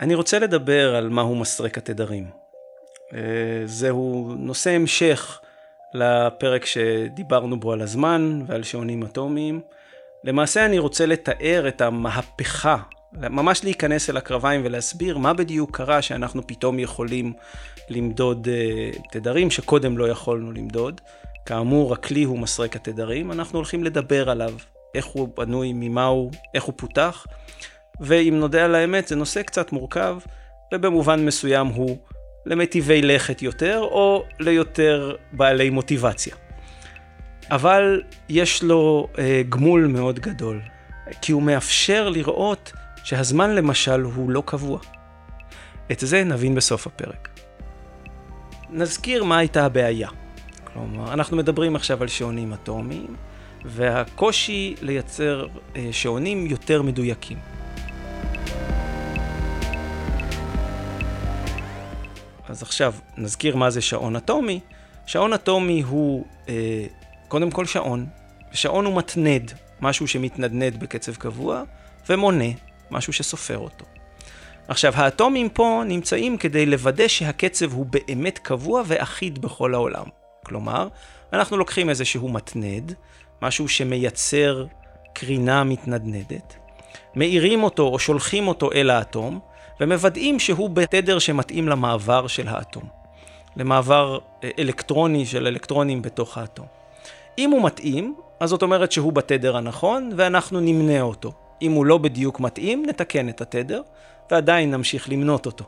אני רוצה לדבר על מהו מסרק התדרים. אה, זהו נושא המשך לפרק שדיברנו בו על הזמן ועל שעונים אטומיים. למעשה אני רוצה לתאר את המהפכה, ממש להיכנס אל הקרביים ולהסביר מה בדיוק קרה שאנחנו פתאום יכולים למדוד uh, תדרים שקודם לא יכולנו למדוד. כאמור, הכלי הוא מסרק התדרים, אנחנו הולכים לדבר עליו, איך הוא בנוי, ממה הוא, איך הוא פותח, ואם נודה על האמת, זה נושא קצת מורכב, ובמובן מסוים הוא למטיבי לכת יותר, או ליותר בעלי מוטיבציה. אבל יש לו אה, גמול מאוד גדול, כי הוא מאפשר לראות שהזמן למשל הוא לא קבוע. את זה נבין בסוף הפרק. נזכיר מה הייתה הבעיה. כלומר, אנחנו מדברים עכשיו על שעונים אטומיים, והקושי לייצר אה, שעונים יותר מדויקים. אז עכשיו נזכיר מה זה שעון אטומי. שעון אטומי הוא אה, קודם כל שעון, ושעון הוא מתנד, משהו שמתנדנד בקצב קבוע, ומונה, משהו שסופר אותו. עכשיו, האטומים פה נמצאים כדי לוודא שהקצב הוא באמת קבוע ואחיד בכל העולם. כלומר, אנחנו לוקחים איזשהו מתנד, משהו שמייצר קרינה מתנדנדת, מאירים אותו או שולחים אותו אל האטום, ומוודאים שהוא בתדר שמתאים למעבר של האטום, למעבר אה, אלקטרוני של אלקטרונים בתוך האטום. אם הוא מתאים, אז זאת אומרת שהוא בתדר הנכון, ואנחנו נמנה אותו. אם הוא לא בדיוק מתאים, נתקן את התדר, ועדיין נמשיך למנות אותו.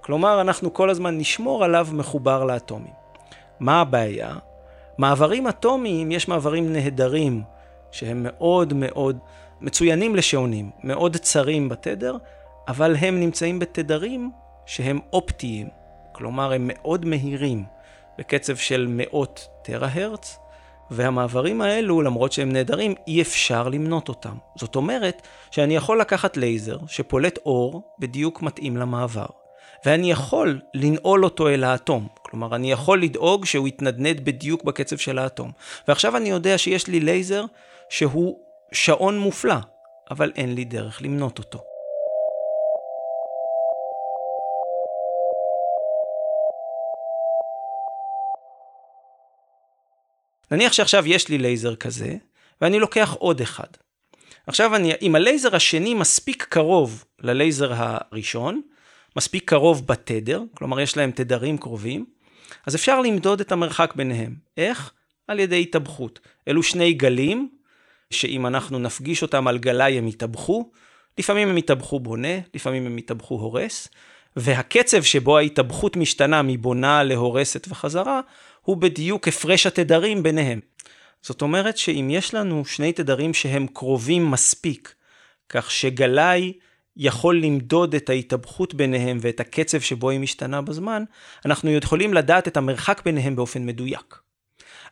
כלומר, אנחנו כל הזמן נשמור עליו מחובר לאטומים. מה הבעיה? מעברים אטומיים, יש מעברים נהדרים, שהם מאוד מאוד מצוינים לשעונים, מאוד צרים בתדר, אבל הם נמצאים בתדרים שהם אופטיים, כלומר הם מאוד מהירים, בקצב של מאות טרה-הרץ, והמעברים האלו, למרות שהם נהדרים, אי אפשר למנות אותם. זאת אומרת שאני יכול לקחת לייזר שפולט אור בדיוק מתאים למעבר, ואני יכול לנעול אותו אל האטום. כלומר, אני יכול לדאוג שהוא יתנדנד בדיוק בקצב של האטום. ועכשיו אני יודע שיש לי לייזר שהוא שעון מופלא, אבל אין לי דרך למנות אותו. נניח שעכשיו יש לי לייזר כזה, ואני לוקח עוד אחד. עכשיו אני, אם הלייזר השני מספיק קרוב ללייזר הראשון, מספיק קרוב בתדר, כלומר יש להם תדרים קרובים, אז אפשר למדוד את המרחק ביניהם. איך? על ידי התאבכות. אלו שני גלים, שאם אנחנו נפגיש אותם על גלאי הם יתאבכו, לפעמים הם יתאבכו בונה, לפעמים הם יתאבכו הורס, והקצב שבו ההתאבכות משתנה מבונה להורסת וחזרה, הוא בדיוק הפרש התדרים ביניהם. זאת אומרת שאם יש לנו שני תדרים שהם קרובים מספיק, כך שגלאי יכול למדוד את ההתאבכות ביניהם ואת הקצב שבו היא משתנה בזמן, אנחנו יכולים לדעת את המרחק ביניהם באופן מדויק.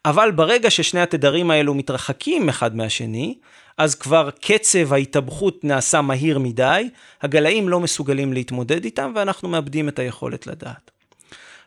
אבל ברגע ששני התדרים האלו מתרחקים אחד מהשני, אז כבר קצב ההתאבכות נעשה מהיר מדי, הגלאים לא מסוגלים להתמודד איתם ואנחנו מאבדים את היכולת לדעת.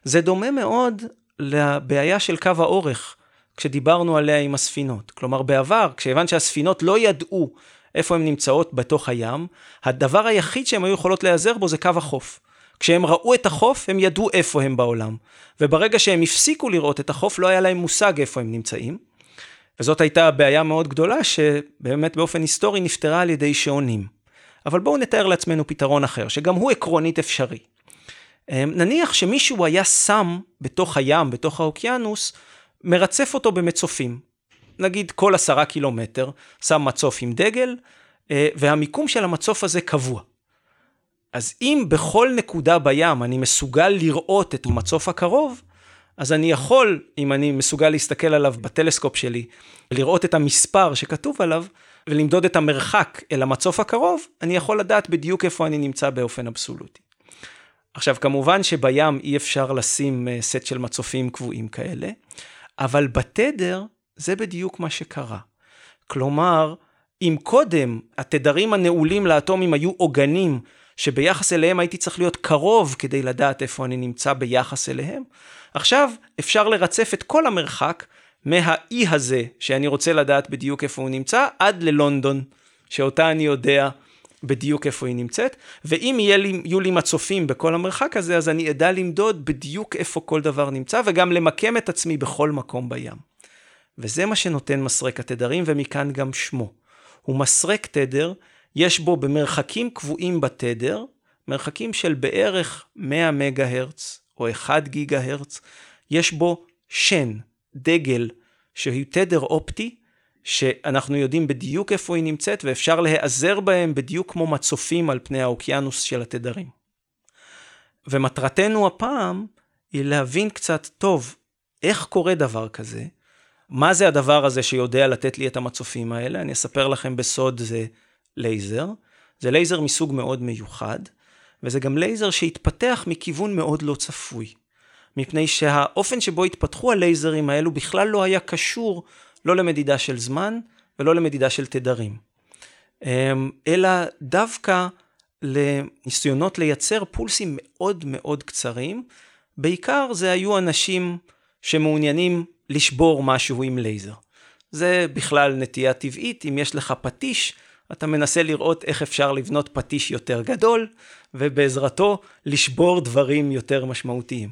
זה דומה מאוד לבעיה של קו האורך, כשדיברנו עליה עם הספינות. כלומר, בעבר, כשהבנת שהספינות לא ידעו איפה הן נמצאות בתוך הים, הדבר היחיד שהן היו יכולות להיעזר בו זה קו החוף. כשהם ראו את החוף, הם ידעו איפה הם בעולם. וברגע שהם הפסיקו לראות את החוף, לא היה להם מושג איפה הם נמצאים. וזאת הייתה בעיה מאוד גדולה, שבאמת באופן היסטורי נפתרה על ידי שעונים. אבל בואו נתאר לעצמנו פתרון אחר, שגם הוא עקרונית אפשרי. אמ, נניח שמישהו היה שם בתוך הים, בתוך האוקיינוס, מרצף אותו במצופים. נגיד כל עשרה קילומטר, שם מצוף עם דגל, אה, והמיקום של המצוף הזה קבוע. אז אם בכל נקודה בים אני מסוגל לראות את המצוף הקרוב, אז אני יכול, אם אני מסוגל להסתכל עליו בטלסקופ שלי, לראות את המספר שכתוב עליו, ולמדוד את המרחק אל המצוף הקרוב, אני יכול לדעת בדיוק איפה אני נמצא באופן אבסולוטי. עכשיו, כמובן שבים אי אפשר לשים אה, סט של מצופים קבועים כאלה, אבל בתדר זה בדיוק מה שקרה. כלומר, אם קודם התדרים הנעולים לאטומים היו עוגנים, שביחס אליהם הייתי צריך להיות קרוב כדי לדעת איפה אני נמצא ביחס אליהם, עכשיו אפשר לרצף את כל המרחק מהאי הזה, שאני רוצה לדעת בדיוק איפה הוא נמצא, עד ללונדון, שאותה אני יודע בדיוק איפה היא נמצאת, ואם יהיה לי, יהיו לי מצופים בכל המרחק הזה, אז אני אדע למדוד בדיוק איפה כל דבר נמצא, וגם למקם את עצמי בכל מקום בים. וזה מה שנותן מסרק התדרים, ומכאן גם שמו. הוא מסרק תדר, יש בו במרחקים קבועים בתדר, מרחקים של בערך 100 מגה הרץ או 1 גיגה הרץ, יש בו שן, דגל, שהוא תדר אופטי, שאנחנו יודעים בדיוק איפה היא נמצאת ואפשר להיעזר בהם בדיוק כמו מצופים על פני האוקיינוס של התדרים. ומטרתנו הפעם היא להבין קצת טוב איך קורה דבר כזה, מה זה הדבר הזה שיודע לתת לי את המצופים האלה, אני אספר לכם בסוד זה לייזר, זה לייזר מסוג מאוד מיוחד, וזה גם לייזר שהתפתח מכיוון מאוד לא צפוי. מפני שהאופן שבו התפתחו הלייזרים האלו בכלל לא היה קשור לא למדידה של זמן ולא למדידה של תדרים. אמ, אלא דווקא לניסיונות לייצר פולסים מאוד מאוד קצרים. בעיקר זה היו אנשים שמעוניינים לשבור משהו עם לייזר. זה בכלל נטייה טבעית, אם יש לך פטיש, אתה מנסה לראות איך אפשר לבנות פטיש יותר גדול, ובעזרתו לשבור דברים יותר משמעותיים.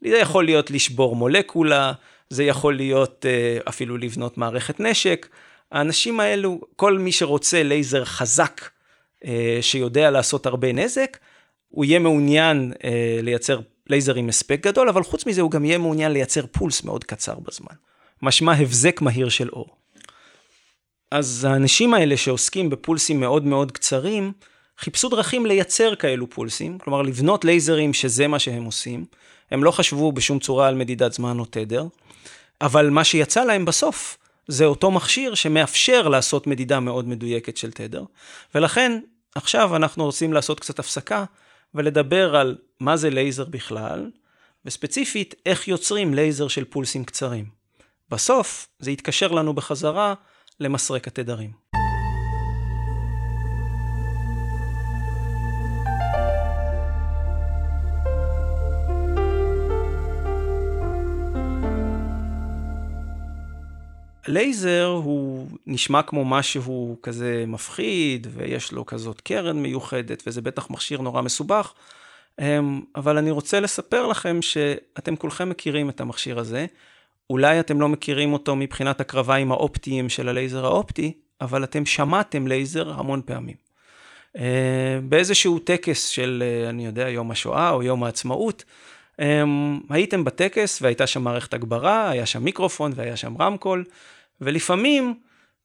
זה יכול להיות לשבור מולקולה, זה יכול להיות אה, אפילו לבנות מערכת נשק. האנשים האלו, כל מי שרוצה לייזר חזק, אה, שיודע לעשות הרבה נזק, הוא יהיה מעוניין אה, לייצר לייזר עם הספק גדול, אבל חוץ מזה הוא גם יהיה מעוניין לייצר פולס מאוד קצר בזמן. משמע הבזק מהיר של אור. אז האנשים האלה שעוסקים בפולסים מאוד מאוד קצרים, חיפשו דרכים לייצר כאלו פולסים, כלומר לבנות לייזרים שזה מה שהם עושים. הם לא חשבו בשום צורה על מדידת זמן או תדר, אבל מה שיצא להם בסוף זה אותו מכשיר שמאפשר לעשות מדידה מאוד מדויקת של תדר, ולכן עכשיו אנחנו רוצים לעשות קצת הפסקה ולדבר על מה זה לייזר בכלל, וספציפית איך יוצרים לייזר של פולסים קצרים. בסוף זה יתקשר לנו בחזרה למסרק התדרים. לייזר הוא נשמע כמו משהו כזה מפחיד, ויש לו כזאת קרן מיוחדת, וזה בטח מכשיר נורא מסובך, אמ, אבל אני רוצה לספר לכם שאתם כולכם מכירים את המכשיר הזה. אולי אתם לא מכירים אותו מבחינת הקרביים האופטיים של הלייזר האופטי, אבל אתם שמעתם לייזר המון פעמים. אה, באיזשהו טקס של, אה, אני יודע, יום השואה או יום העצמאות, אמ, הייתם בטקס והייתה שם מערכת הגברה, היה שם מיקרופון והיה שם רמקול, ולפעמים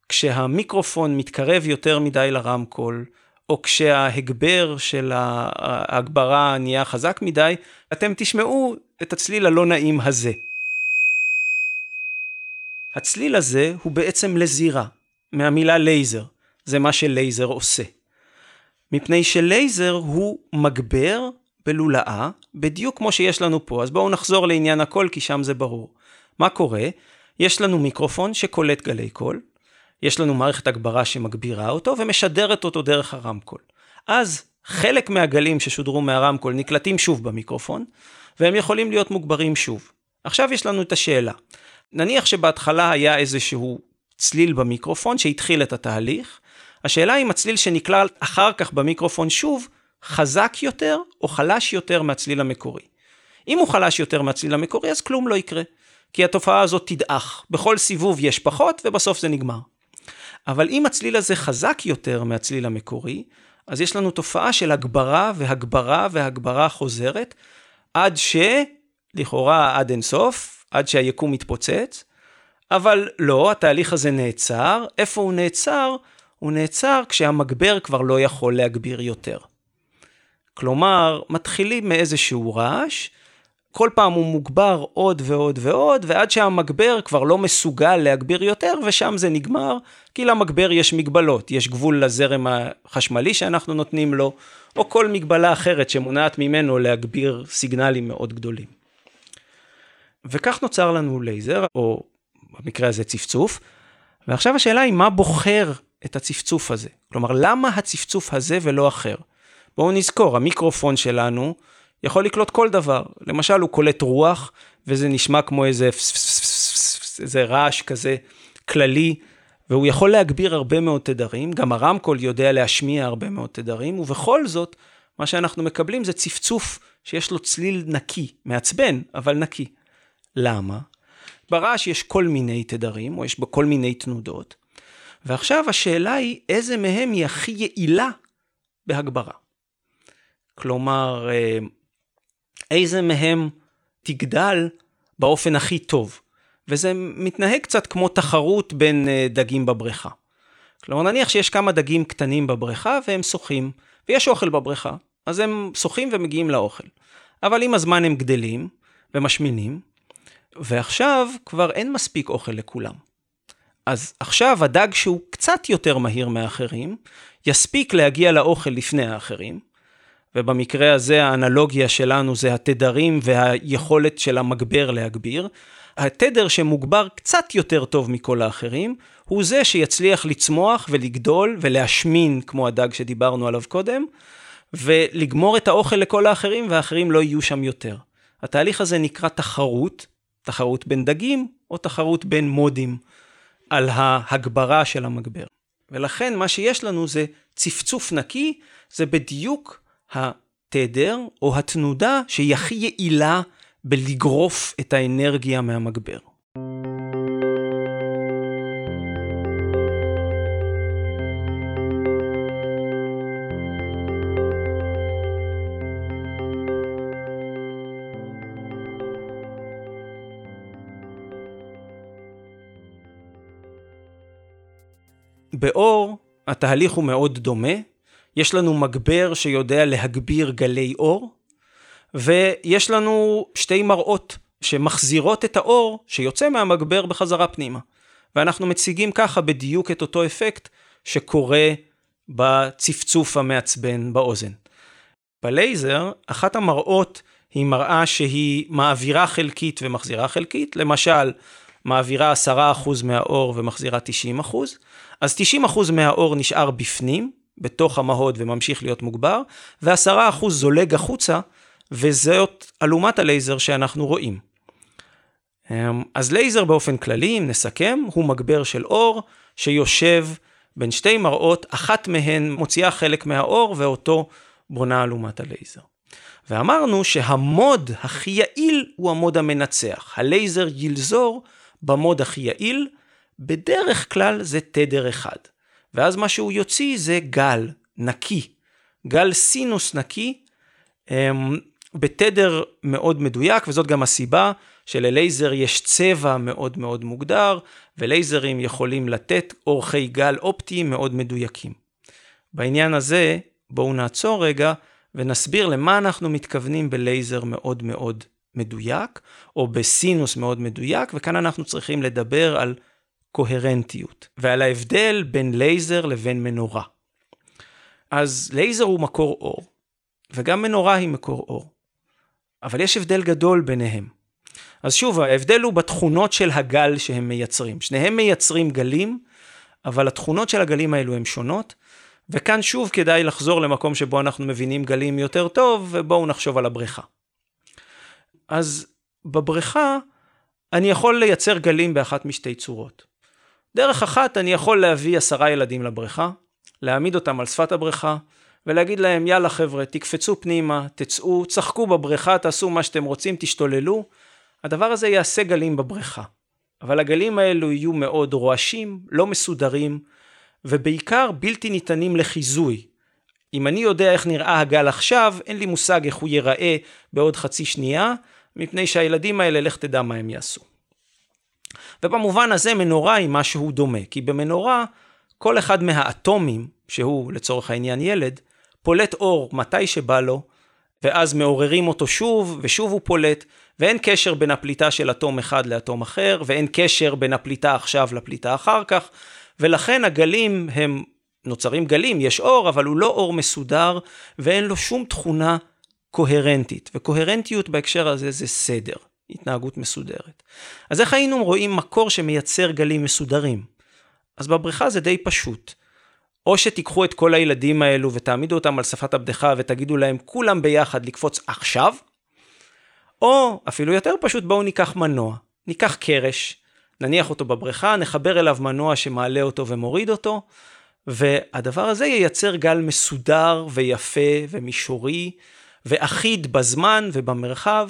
כשהמיקרופון מתקרב יותר מדי לרמקול, או כשההגבר של ההגברה נהיה חזק מדי, אתם תשמעו את הצליל הלא נעים הזה. הצליל הזה הוא בעצם לזירה, מהמילה לייזר, זה מה שלייזר עושה. מפני שלייזר הוא מגבר בלולאה, בדיוק כמו שיש לנו פה. אז בואו נחזור לעניין הקול, כי שם זה ברור. מה קורה? יש לנו מיקרופון שקולט גלי קול, יש לנו מערכת הגברה שמגבירה אותו ומשדרת אותו דרך הרמקול. אז חלק מהגלים ששודרו מהרמקול נקלטים שוב במיקרופון, והם יכולים להיות מוגברים שוב. עכשיו יש לנו את השאלה. נניח שבהתחלה היה איזשהו צליל במיקרופון שהתחיל את התהליך, השאלה אם הצליל שנקלט אחר כך במיקרופון שוב, חזק יותר או חלש יותר מהצליל המקורי. אם הוא חלש יותר מהצליל המקורי, אז כלום לא יקרה. כי התופעה הזאת תדעך. בכל סיבוב יש פחות, ובסוף זה נגמר. אבל אם הצליל הזה חזק יותר מהצליל המקורי, אז יש לנו תופעה של הגברה והגברה והגברה חוזרת, עד ש... לכאורה עד אינסוף, עד שהיקום מתפוצץ, אבל לא, התהליך הזה נעצר. איפה הוא נעצר? הוא נעצר כשהמגבר כבר לא יכול להגביר יותר. כלומר, מתחילים מאיזשהו רעש, כל פעם הוא מוגבר עוד ועוד ועוד, ועד שהמגבר כבר לא מסוגל להגביר יותר, ושם זה נגמר, כי למגבר יש מגבלות, יש גבול לזרם החשמלי שאנחנו נותנים לו, או כל מגבלה אחרת שמונעת ממנו להגביר סיגנלים מאוד גדולים. וכך נוצר לנו לייזר, או במקרה הזה צפצוף, ועכשיו השאלה היא מה בוחר את הצפצוף הזה? כלומר, למה הצפצוף הזה ולא אחר? בואו נזכור, המיקרופון שלנו יכול לקלוט כל דבר. למשל, הוא קולט רוח, וזה נשמע כמו איזה, איזה רעש כזה כללי, והוא יכול להגביר הרבה מאוד תדרים, גם הרמקול יודע להשמיע הרבה מאוד תדרים, ובכל זאת, מה שאנחנו מקבלים זה צפצוף שיש לו צליל נקי, מעצבן, אבל נקי. למה? ברעש יש כל מיני תדרים, או יש בו כל מיני תנודות, ועכשיו השאלה היא איזה מהם היא הכי יעילה בהגברה. כלומר, אה, איזה מהם תגדל באופן הכי טוב. וזה מתנהג קצת כמו תחרות בין אה, דגים בבריכה. כלומר, נניח שיש כמה דגים קטנים בבריכה והם שוחים, ויש אוכל בבריכה, אז הם שוחים ומגיעים לאוכל. אבל עם הזמן הם גדלים ומשמינים, ועכשיו כבר אין מספיק אוכל לכולם. אז עכשיו הדג שהוא קצת יותר מהיר מאחרים, יספיק להגיע לאוכל לפני האחרים, ובמקרה הזה האנלוגיה שלנו זה התדרים והיכולת של המגבר להגביר. התדר שמוגבר קצת יותר טוב מכל האחרים, הוא זה שיצליח לצמוח ולגדול ולהשמין כמו הדג שדיברנו עליו קודם, ולגמור את האוכל לכל האחרים והאחרים לא יהיו שם יותר. התהליך הזה נקרא תחרות, תחרות בין דגים או תחרות בין מודים על ההגברה של המגבר. ולכן מה שיש לנו זה צפצוף נקי, זה בדיוק התדר או התנודה שהיא הכי יעילה בלגרוף את האנרגיה מהמגבר. באור התהליך הוא מאוד דומה, יש לנו מגבר שיודע להגביר גלי אור, ויש לנו שתי מראות שמחזירות את האור שיוצא מהמגבר בחזרה פנימה. ואנחנו מציגים ככה בדיוק את אותו אפקט שקורה בצפצוף המעצבן באוזן. בלייזר, אחת המראות היא מראה שהיא מעבירה חלקית ומחזירה חלקית, למשל, מעבירה 10% מהאור ומחזירה 90%, אז 90% מהאור נשאר בפנים, בתוך המהוד וממשיך להיות מוגבר, ו-10% זולג החוצה, וזאת אלומת הלייזר שאנחנו רואים. אמ, אז לייזר באופן כללי, אם נסכם, הוא מגבר של אור שיושב בין שתי מראות, אחת מהן מוציאה חלק מהאור ואותו מכנה אלומת הלייזר. ואמרנו שהמוד הכי יעיל הוא המוד המנצח. הלייזר ילזור במוד הכי יעיל, בדרך כלל זה תדר אחד. ואז מה שהוא יוציא זה גל נקי, גל סינוס נקי, אמ, בתדר מאוד מדויק, וזאת גם הסיבה שללייזר יש צבע מאוד מאוד מוגדר, ולייזרים יכולים לתת אורכי גל אופטיים מאוד מדויקים. בעניין הזה, בואו נעצור רגע ונסביר למה אנחנו מתכוונים בלייזר מאוד מאוד מדויק, או בסינוס מאוד מדויק, וכאן אנחנו צריכים לדבר על קוהרנטיות, ועל ההבדל בין לייזר לבין מנורה. אז לייזר הוא מקור אור, וגם מנורה היא מקור אור. אבל יש הבדל גדול ביניהם. אז שוב, ההבדל הוא בתכונות של הגל שהם מייצרים. שניהם מייצרים גלים, אבל התכונות של הגלים האלו הן שונות, וכאן שוב כדאי לחזור למקום שבו אנחנו מבינים גלים יותר טוב, ובואו נחשוב על הבריכה. אז בבריכה אני יכול לייצר גלים באחת משתי צורות. דרך אחת, אני יכול להביא עשרה ילדים לבריכה, להעמיד אותם על שפת הבריכה, ולהגיד להם, יאללה חבר'ה, תקפצו פנימה, תצאו, צחקו בבריכה, תעשו מה שאתם רוצים, תשתוללו. הדבר הזה יעשה גלים בבריכה. אבל הגלים האלו יהיו מאוד רועשים, לא מסודרים, ובעיקר בלתי ניתנים לחיזוי. אם אני יודע איך נראה הגל עכשיו, אין לי מושג איך הוא ייראה בעוד חצי שנייה, מפני שהילדים האלה, לך תדע מה הם יעשו. ובמובן הזה מנורה היא משהו דומה, כי במנורה כל אחד מהאטומים, שהוא לצורך העניין ילד, פולט אור מתי שבא לו, ואז מעוררים אותו שוב, ושוב הוא פולט, ואין קשר בין הפליטה של אטום אחד לאטום אחר, ואין קשר בין הפליטה עכשיו לפליטה אחר כך, ולכן הגלים הם, נוצרים גלים, יש אור, אבל הוא לא אור מסודר, ואין לו שום תכונה קוהרנטית, וקוהרנטיות בהקשר הזה זה סדר. התנהגות מסודרת. אז איך היינו רואים מקור שמייצר גלים מסודרים? אז בבריכה זה די פשוט. או שתיקחו את כל הילדים האלו ותעמידו אותם על שפת הבדיחה ותגידו להם כולם ביחד לקפוץ עכשיו, או אפילו יותר פשוט בואו ניקח מנוע, ניקח קרש, נניח אותו בבריכה, נחבר אליו מנוע שמעלה אותו ומוריד אותו, והדבר הזה ייצר גל מסודר ויפה ומישורי ואחיד בזמן ובמרחב,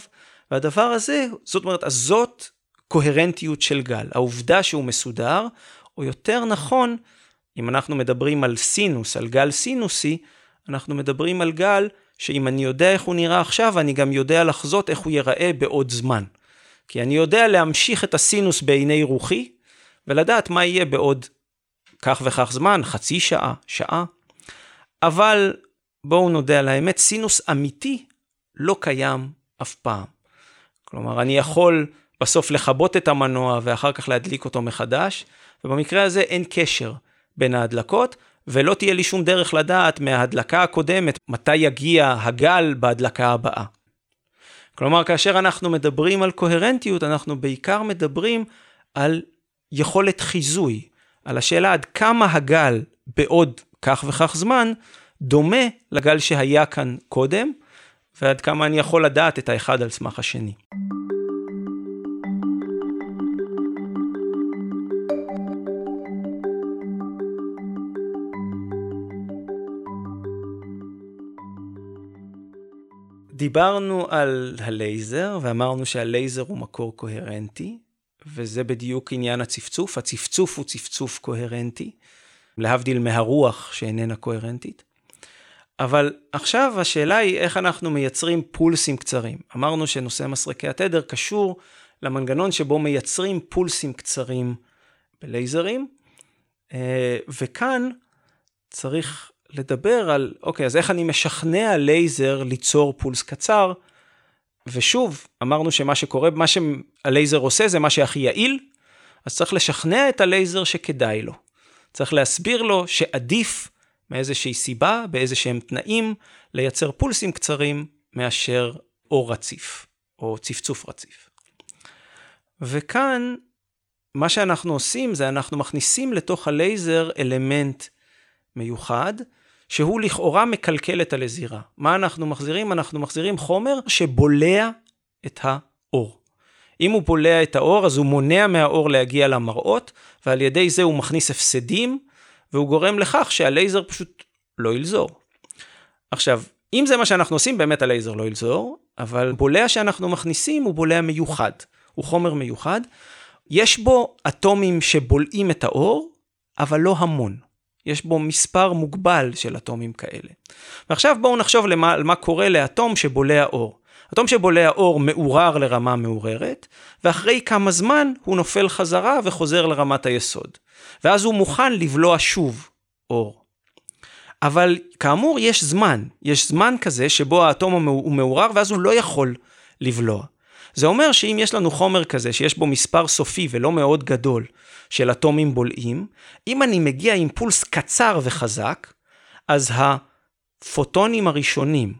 והדבר הזה, זאת אומרת, אז זאת קוהרנטיות של גל. העובדה שהוא מסודר, או יותר נכון, אם אנחנו מדברים על סינוס, על גל סינוסי, אנחנו מדברים על גל שאם אני יודע איך הוא נראה עכשיו, אני גם יודע לחזות איך הוא ייראה בעוד זמן. כי אני יודע להמשיך את הסינוס בעיני רוחי, ולדעת מה יהיה בעוד כך וכך זמן, חצי שעה, שעה. אבל בואו נודה על האמת, סינוס אמיתי לא קיים אף פעם. כלומר, אני יכול בסוף לכבות את המנוע ואחר כך להדליק אותו מחדש, ובמקרה הזה אין קשר בין ההדלקות, ולא תהיה לי שום דרך לדעת מההדלקה הקודמת מתי יגיע הגל בהדלקה הבאה. כלומר, כאשר אנחנו מדברים על קוהרנטיות, אנחנו בעיקר מדברים על יכולת חיזוי, על השאלה עד כמה הגל בעוד כך וכך זמן דומה לגל שהיה כאן קודם, ועד כמה אני יכול לדעת את האחד על סמך השני. דיברנו על הלייזר ואמרנו שהלייזר הוא מקור קוהרנטי, וזה בדיוק עניין הצפצוף. הצפצוף הוא צפצוף קוהרנטי, להבדיל מהרוח שאיננה קוהרנטית. אבל עכשיו השאלה היא איך אנחנו מייצרים פולסים קצרים. אמרנו שנושא מסרקי התדר קשור למנגנון שבו מייצרים פולסים קצרים בלייזרים, אה, וכאן צריך לדבר על, אוקיי, אז איך אני משכנע לייזר ליצור פולס קצר? ושוב, אמרנו שמה שקורה, מה שהלייזר עושה זה מה שהכי יעיל, אז צריך לשכנע את הלייזר שכדאי לו. צריך להסביר לו שעדיף מאיזושהי סיבה, באיזה שהם תנאים, לייצר פולסים קצרים מאשר אור רציף, או צפצוף רציף. וכאן, מה שאנחנו עושים זה אנחנו מכניסים לתוך הלייזר אלמנט מיוחד, שהוא לכאורה מקלקל את הנזירה. מה אנחנו מחזירים? אנחנו מחזירים חומר שבולע את האור. אם הוא בולע את האור, אז הוא מונע מהאור להגיע למראות, ועל ידי זה הוא מכניס הפסדים, והוא גורם לכך שהלייזר פשוט לא ילזור. עכשיו, אם זה מה שאנחנו עושים, באמת הלייזר לא ילזור, אבל בולע שאנחנו מכניסים הוא בולע מיוחד. הוא חומר מיוחד. יש בו אטומים שבולעים את האור, אבל לא המון. יש בו מספר מוגבל של אטומים כאלה. ועכשיו בואו נחשוב למה, על מה קורה לאטום שבולע אור. אטום שבולע אור מעורר לרמה מעוררת, ואחרי כמה זמן הוא נופל חזרה וחוזר לרמת היסוד. ואז הוא מוכן לבלוע שוב אור. אבל כאמור יש זמן, יש זמן כזה שבו האטום הוא מעורר ואז הוא לא יכול לבלוע. זה אומר שאם יש לנו חומר כזה שיש בו מספר סופי ולא מאוד גדול של אטומים בולעים, אם אני מגיע עם פולס קצר וחזק, אז הפוטונים הראשונים,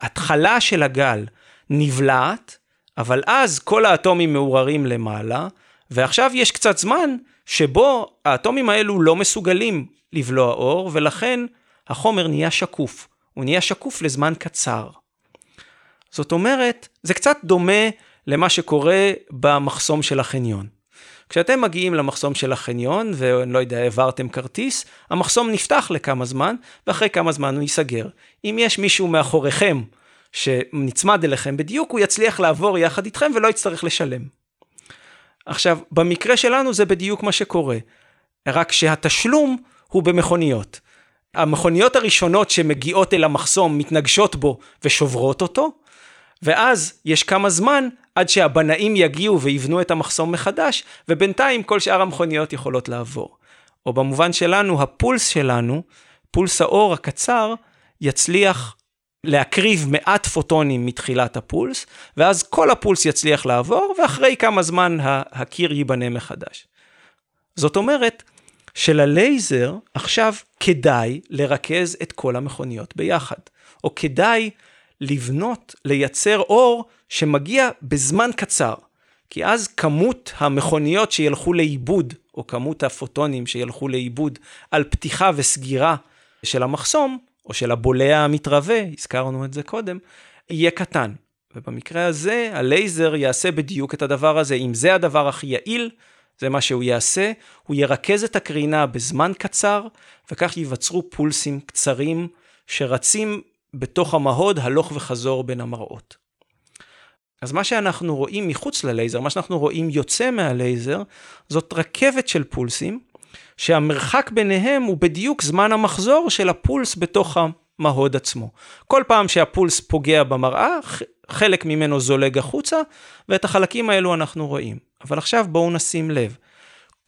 ההתחלה של הגל נבלעת, אבל אז כל האטומים מעוררים למעלה, ועכשיו יש קצת זמן שבו האטומים האלו לא מסוגלים לבלוע אור, ולכן החומר נהיה שקוף. הוא נהיה שקוף לזמן קצר. זאת אומרת, זה קצת דומה למה שקורה במחסום של החניון. כשאתם מגיעים למחסום של החניון, ואני לא יודע, העברתם כרטיס, המחסום נפתח לכמה זמן, ואחרי כמה זמן הוא ייסגר. אם יש מישהו מאחוריכם שנצמד אליכם בדיוק, הוא יצליח לעבור יחד איתכם ולא יצטרך לשלם. עכשיו, במקרה שלנו זה בדיוק מה שקורה, רק שהתשלום הוא במכוניות. המכוניות הראשונות שמגיעות אל המחסום מתנגשות בו ושוברות אותו, ואז יש כמה זמן עד שהבנאים יגיעו ויבנו את המחסום מחדש, ובינתיים כל שאר המכוניות יכולות לעבור. או במובן שלנו, הפולס שלנו, פולס האור הקצר, יצליח להקריב מעט פוטונים מתחילת הפולס, ואז כל הפולס יצליח לעבור, ואחרי כמה זמן הקיר ייבנה מחדש. זאת אומרת, שללייזר עכשיו כדאי לרכז את כל המכוניות ביחד, או כדאי לבנות, לייצר אור שמגיע בזמן קצר. כי אז כמות המכוניות שילכו לאיבוד, או כמות הפוטונים שילכו לאיבוד על פתיחה וסגירה של המחסום, או של הבולע המתרבה, הזכרנו את זה קודם, יהיה קטן. ובמקרה הזה, הלייזר יעשה בדיוק את הדבר הזה. אם זה הדבר הכי יעיל, זה מה שהוא יעשה, הוא ירכז את הקרינה בזמן קצר, וכך ייווצרו פולסים קצרים שרצים בתוך המהוד הלוך וחזור בין המראות. אז מה שאנחנו רואים מחוץ ללייזר, מה שאנחנו רואים יוצא מהלייזר, זאת רכבת של פולסים, שהמרחק ביניהם הוא בדיוק זמן המחזור של הפולס בתוך המהוד עצמו. כל פעם שהפולס פוגע במראה, חלק ממנו זולג החוצה, ואת החלקים האלו אנחנו רואים. אבל עכשיו בואו נשים לב.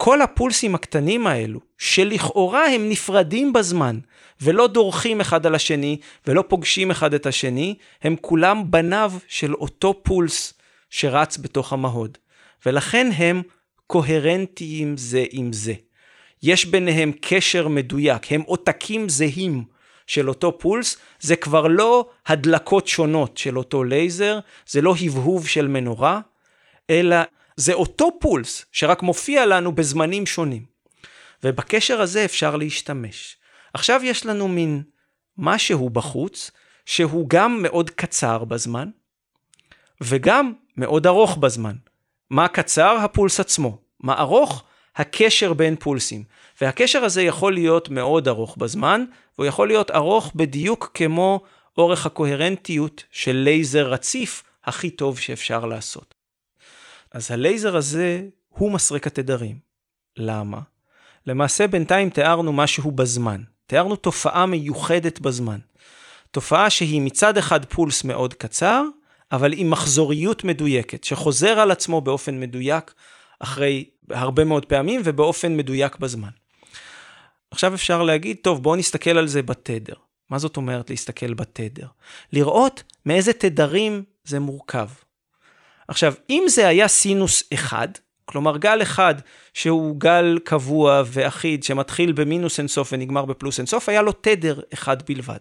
כל הפולסים הקטנים האלו, שלכאורה הם נפרדים בזמן, ולא דורכים אחד על השני, ולא פוגשים אחד את השני, הם כולם בניו של אותו פולס שרץ בתוך המהוד. ולכן הם קוהרנטיים זה עם זה. יש ביניהם קשר מדויק, הם עותקים זהים של אותו פולס, זה כבר לא הדלקות שונות של אותו לייזר, זה לא הבהוב של מנורה, אלא זה אותו פולס שרק מופיע לנו בזמנים שונים. ובקשר הזה אפשר להשתמש. עכשיו יש לנו מין משהו בחוץ, שהוא גם מאוד קצר בזמן, וגם מאוד ארוך בזמן. מה קצר? הפולס עצמו. מה ארוך? הקשר בין פולסים. והקשר הזה יכול להיות מאוד ארוך בזמן, והוא יכול להיות ארוך בדיוק כמו אורך הקוהרנטיות של לייזר רציף הכי טוב שאפשר לעשות. אז הלייזר הזה הוא מסרק התדרים. למה? למעשה בינתיים תיארנו משהו בזמן. תיארנו תופעה מיוחדת בזמן. תופעה שהיא מצד אחד פולס מאוד קצר, אבל עם מחזוריות מדויקת, שחוזר על עצמו באופן מדויק אחרי הרבה מאוד פעמים ובאופן מדויק בזמן. עכשיו אפשר להגיד, טוב, בואו נסתכל על זה בתדר. מה זאת אומרת להסתכל בתדר? לראות מאיזה תדרים זה מורכב. עכשיו, אם זה היה סינוס אחד, כלומר גל אחד שהוא גל קבוע ואחיד שמתחיל במינוס אינסוף ונגמר בפלוס אינסוף, היה לו תדר אחד בלבד.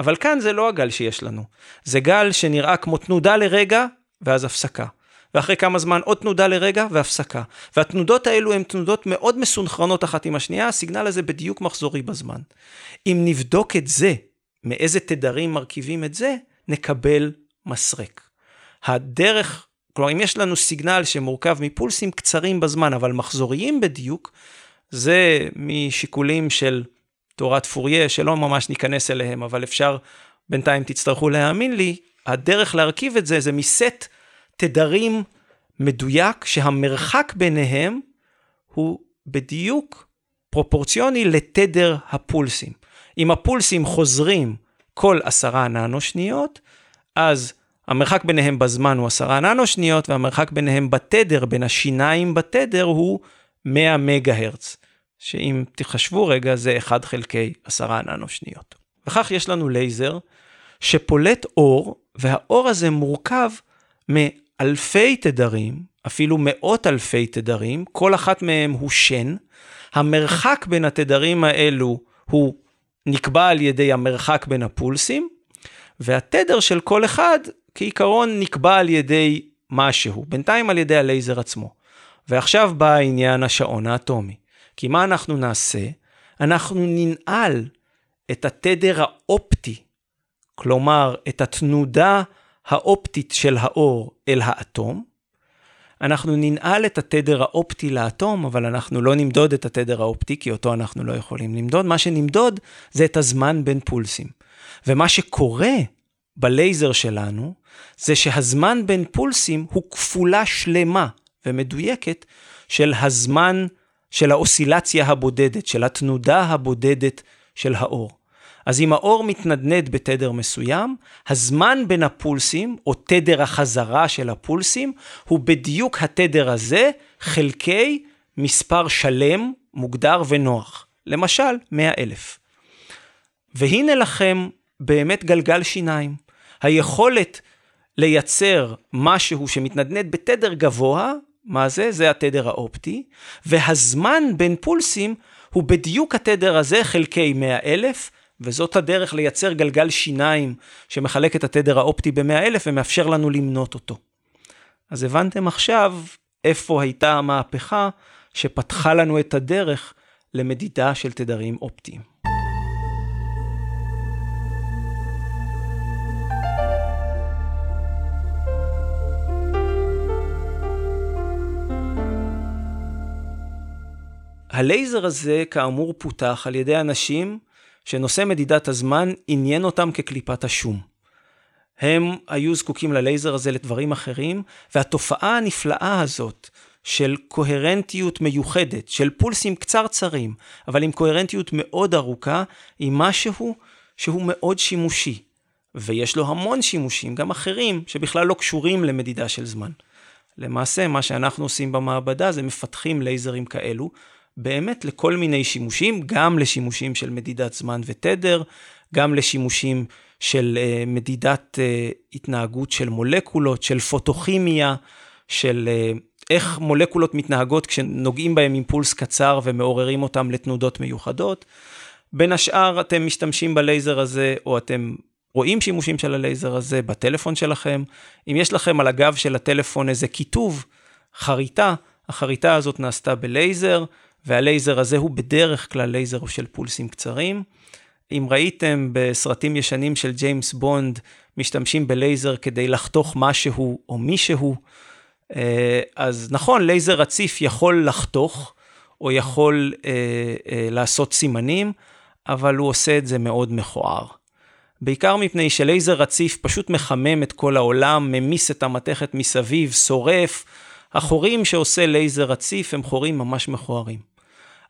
אבל כאן זה לא הגל שיש לנו, זה גל שנראה כמו תנודה לרגע ואז הפסקה. ואחרי כמה זמן עוד תנודה לרגע והפסקה. והתנודות האלו הן תנודות מאוד מסונכרנות אחת עם השנייה, הסיגנל הזה בדיוק מחזורי בזמן. אם נבדוק את זה, מאיזה תדרים מרכיבים את זה, נקבל מסרק. הדרך, כלומר אם יש לנו סיגנל שמורכב מפולסים קצרים בזמן אבל מחזוריים בדיוק, זה משיקולים של תורת פוריה שלא ממש ניכנס אליהם, אבל אפשר, בינתיים תצטרכו להאמין לי, הדרך להרכיב את זה זה מסט תדרים מדויק שהמרחק ביניהם הוא בדיוק פרופורציוני לתדר הפולסים. אם הפולסים חוזרים כל עשרה ננו שניות, אז המרחק ביניהם בזמן הוא עשרה ננו שניות, והמרחק ביניהם בתדר, בין השיניים בתדר, הוא 100 מגה הרץ, שאם תחשבו רגע, זה 1 חלקי עשרה ננו שניות. וכך יש לנו לייזר שפולט אור, והאור הזה מורכב מאלפי תדרים, אפילו מאות אלפי תדרים, כל אחת מהם הוא שן. המרחק בין התדרים האלו הוא נקבע על ידי המרחק בין הפולסים, והתדר של כל אחד כעיקרון נקבע על ידי משהו, בינתיים על ידי הלייזר עצמו. ועכשיו בא העניין השעון האטומי. כי מה אנחנו נעשה? אנחנו ננעל את התדר האופטי, כלומר את התנודה האופטית של האור אל האטום. אנחנו ננעל את התדר האופטי לאטום, אבל אנחנו לא נמדוד את התדר האופטי, כי אותו אנחנו לא יכולים למדוד. מה שנמדוד זה את הזמן בין פולסים. ומה שקורה בלייזר שלנו, זה שהזמן בין פולסים הוא כפולה שלמה ומדויקת של הזמן של האוסילציה הבודדת, של התנודה הבודדת של האור. אז אם האור מתנדנד בתדר מסוים, הזמן בין הפולסים, או תדר החזרה של הפולסים, הוא בדיוק התדר הזה, חלקי מספר שלם, מוגדר ונוח. למשל, 100 אלף. והנה לכם באמת גלגל שיניים. היכולת לייצר משהו שמתנדנד בתדר גבוה, מה זה? זה התדר האופטי, והזמן בין פולסים הוא בדיוק התדר הזה חלקי 100 אלף, וזאת הדרך לייצר גלגל שיניים שמחלק את התדר האופטי ב-100 אלף ומאפשר לנו למנות אותו. אז הבנתם עכשיו איפה הייתה המהפכה שפתחה לנו את הדרך למדידה של תדרים אופטיים. הלייזר הזה כאמור פותח על ידי אנשים שנושא מדידת הזמן עניין אותם כקליפת השום. הם היו זקוקים ללייזר הזה לדברים אחרים, והתופעה הנפלאה הזאת של קוהרנטיות מיוחדת, של פולסים קצרצרים, אבל עם קוהרנטיות מאוד ארוכה, היא משהו שהוא מאוד שימושי. ויש לו המון שימושים, גם אחרים, שבכלל לא קשורים למדידה של זמן. למעשה, מה שאנחנו עושים במעבדה זה מפתחים לייזרים כאלו, באמת לכל מיני שימושים, גם לשימושים של מדידת זמן ותדר, גם לשימושים של uh, מדידת uh, התנהגות של מולקולות, של פוטוכימיה, של אה, איך מולקולות מתנהגות כשנוגעים בהם אימפולס קצר ומעוררים אותם לתנודות מיוחדות. בין השאר, אתם משתמשים בלייזר הזה, או אתם רואים שימושים של הלייזר הזה בטלפון שלכם. אם יש לכם על הגב של הטלפון איזה כיתוב, חריטה, החריטה הזאת נעשתה בלייזר, והלייזר הזה הוא בדרך כלל לייזר של פולסים קצרים. אם ראיתם בסרטים ישנים של ג'יימס בונד, משתמשים בלייזר כדי לחתוך משהו או מישהו, אה, אז נכון, לייזר רציף יכול לחתוך, או יכול אה, אה, לעשות סימנים, אבל הוא עושה את זה מאוד מכוער. בעיקר מפני שלייזר רציף פשוט מחמם את כל העולם, ממיס את המתכת מסביב, שורף. החורים שעושה לייזר רציף הם חורים ממש מכוערים.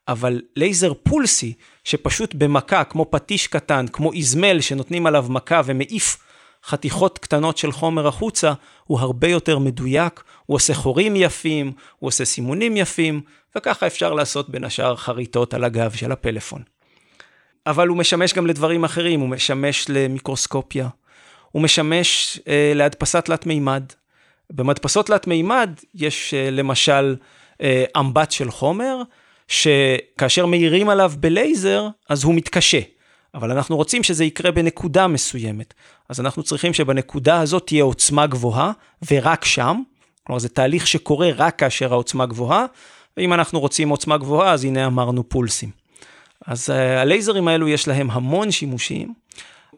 אבל לייזר פולסי, שפשוט במכה, כמו פטיש קטן, כמו איזמל שנותנים עליו מכה ומעיף חתיכות קטנות של חומר החוצה, הוא הרבה יותר מדויק, הוא עושה חורים יפים, הוא עושה סימונים יפים, וככה אפשר לעשות בין השאר חריטות על הגב של הפלאפון. אבל הוא משמש גם לדברים אחרים, הוא משמש למיקרוסקופיה, הוא משמש אה, להדפסת תלת מימד. במדפסות תלת מימד יש אה, למשל אה, אמבט של חומר, שכאשר מאירים עליו בלייזר, אז הוא מתקשה. אבל אנחנו רוצים שזה יקרה בנקודה מסוימת. אז אנחנו צריכים שבנקודה הזאת תהיה עוצמה גבוהה, ורק שם. כלומר, זה תהליך שקורה רק כאשר העוצמה גבוהה, ואם אנחנו רוצים עוצמה גבוהה, אז הנה אמרנו פולסים. אז uh, הלייזרים האלו יש להם המון שימושים,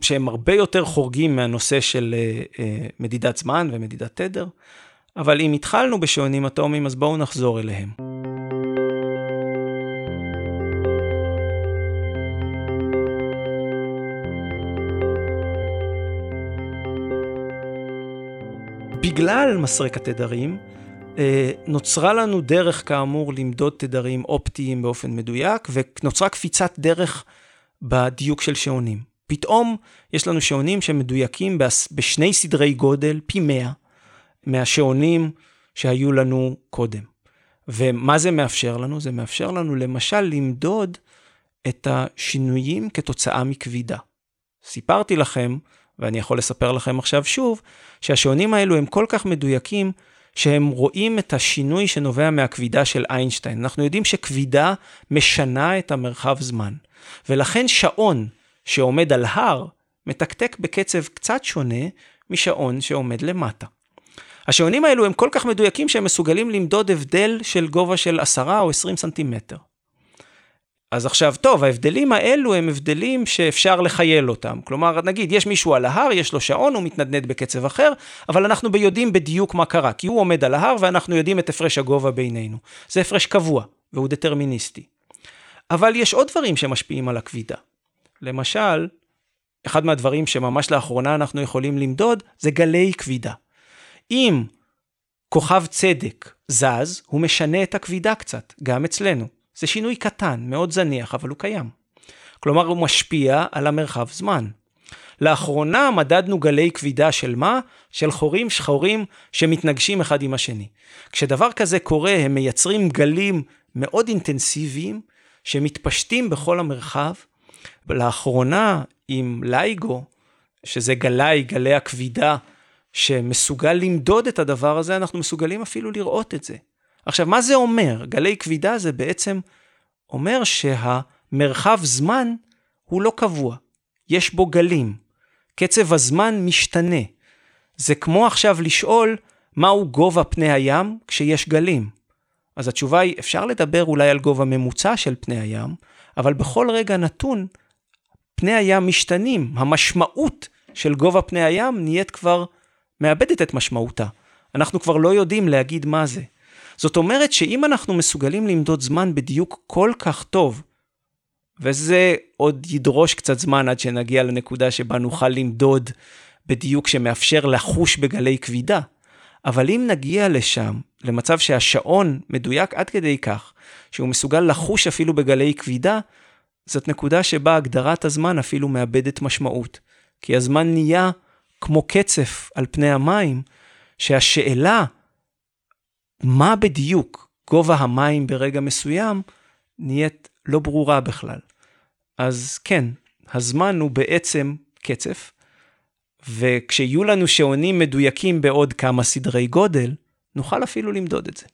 שהם הרבה יותר חורגים מהנושא של uh, uh, מדידת זמן ומדידת תדר, אבל אם התחלנו בשעונים אטומיים, אז בואו נחזור אליהם. בגלל מסרק התדרים, אה, נוצרה לנו דרך כאמור למדוד תדרים אופטיים באופן מדויק, ונוצרה קפיצת דרך בדיוק של שעונים. פתאום יש לנו שעונים שמדויקים בשני סדרי גודל, פי 100, מהשעונים שהיו לנו קודם. ומה זה מאפשר לנו? זה מאפשר לנו למשל למדוד את השינויים כתוצאה מכבידה. סיפרתי לכם, ואני יכול לספר לכם עכשיו שוב, שהשעונים האלו הם כל כך מדויקים, שהם רואים את השינוי שנובע מהכבידה של איינשטיין. אנחנו יודעים שכבידה משנה את המרחב זמן, ולכן שעון שעומד על הר, מתקתק בקצב קצת שונה משעון שעומד למטה. השעונים האלו הם כל כך מדויקים שהם מסוגלים למדוד הבדל של גובה של 10 או 20 סנטימטר. אז עכשיו, טוב, ההבדלים האלו הם הבדלים שאפשר לחייל אותם. כלומר, נגיד, יש מישהו על ההר, יש לו שעון, הוא מתנדנד בקצב אחר, אבל אנחנו יודעים בדיוק מה קרה, כי הוא עומד על ההר ואנחנו יודעים את הפרש הגובה בינינו. זה הפרש קבוע, והוא דטרמיניסטי. אבל יש עוד דברים שמשפיעים על הכבידה. למשל, אחד מהדברים שממש לאחרונה אנחנו יכולים למדוד, זה גלי כבידה. אם כוכב צדק זז, הוא משנה את הכבידה קצת, גם אצלנו. זה שינוי קטן, מאוד זניח, אבל הוא קיים. כלומר, הוא משפיע על המרחב זמן. לאחרונה מדדנו גלי כבידה של מה? של חורים שחורים שמתנגשים אחד עם השני. כשדבר כזה קורה, הם מייצרים גלים מאוד אינטנסיביים שמתפשטים בכל המרחב. לאחרונה, עם לייגו, שזה גלאי, גלי הכבידה, שמסוגל למדוד את הדבר הזה, אנחנו מסוגלים אפילו לראות את זה. עכשיו, מה זה אומר? גלי כבידה זה בעצם אומר שהמרחב זמן הוא לא קבוע, יש בו גלים. קצב הזמן משתנה. זה כמו עכשיו לשאול מהו גובה פני הים כשיש גלים. אז התשובה היא, אפשר לדבר אולי על גובה ממוצע של פני הים, אבל בכל רגע נתון, פני הים משתנים. המשמעות של גובה פני הים נהיית כבר, מאבדת את משמעותה. אנחנו כבר לא יודעים להגיד מה זה. זאת אומרת שאם אנחנו מסוגלים למדוד זמן בדיוק כל כך טוב, וזה עוד ידרוש קצת זמן עד שנגיע לנקודה שבה נוכל למדוד בדיוק שמאפשר לחוש בגלי כבידה. אבל אם נגיע לשם, למצב שהשעון מדויק עד כדי כך, שהוא מסוגל לחוש אפילו בגלי כבידה, זאת נקודה שבה הגדרת הזמן אפילו מאבדת משמעות. כי הזמן נהיה כמו קצף על פני המים, שהשאלה מה בדיוק גובה המים ברגע מסוים, נהיית לא ברורה בכלל. אז כן, הזמן הוא בעצם קצף, וכשיהיו לנו שעונים מדויקים בעוד כמה סדרי גודל, נוכל אפילו למדוד את זה.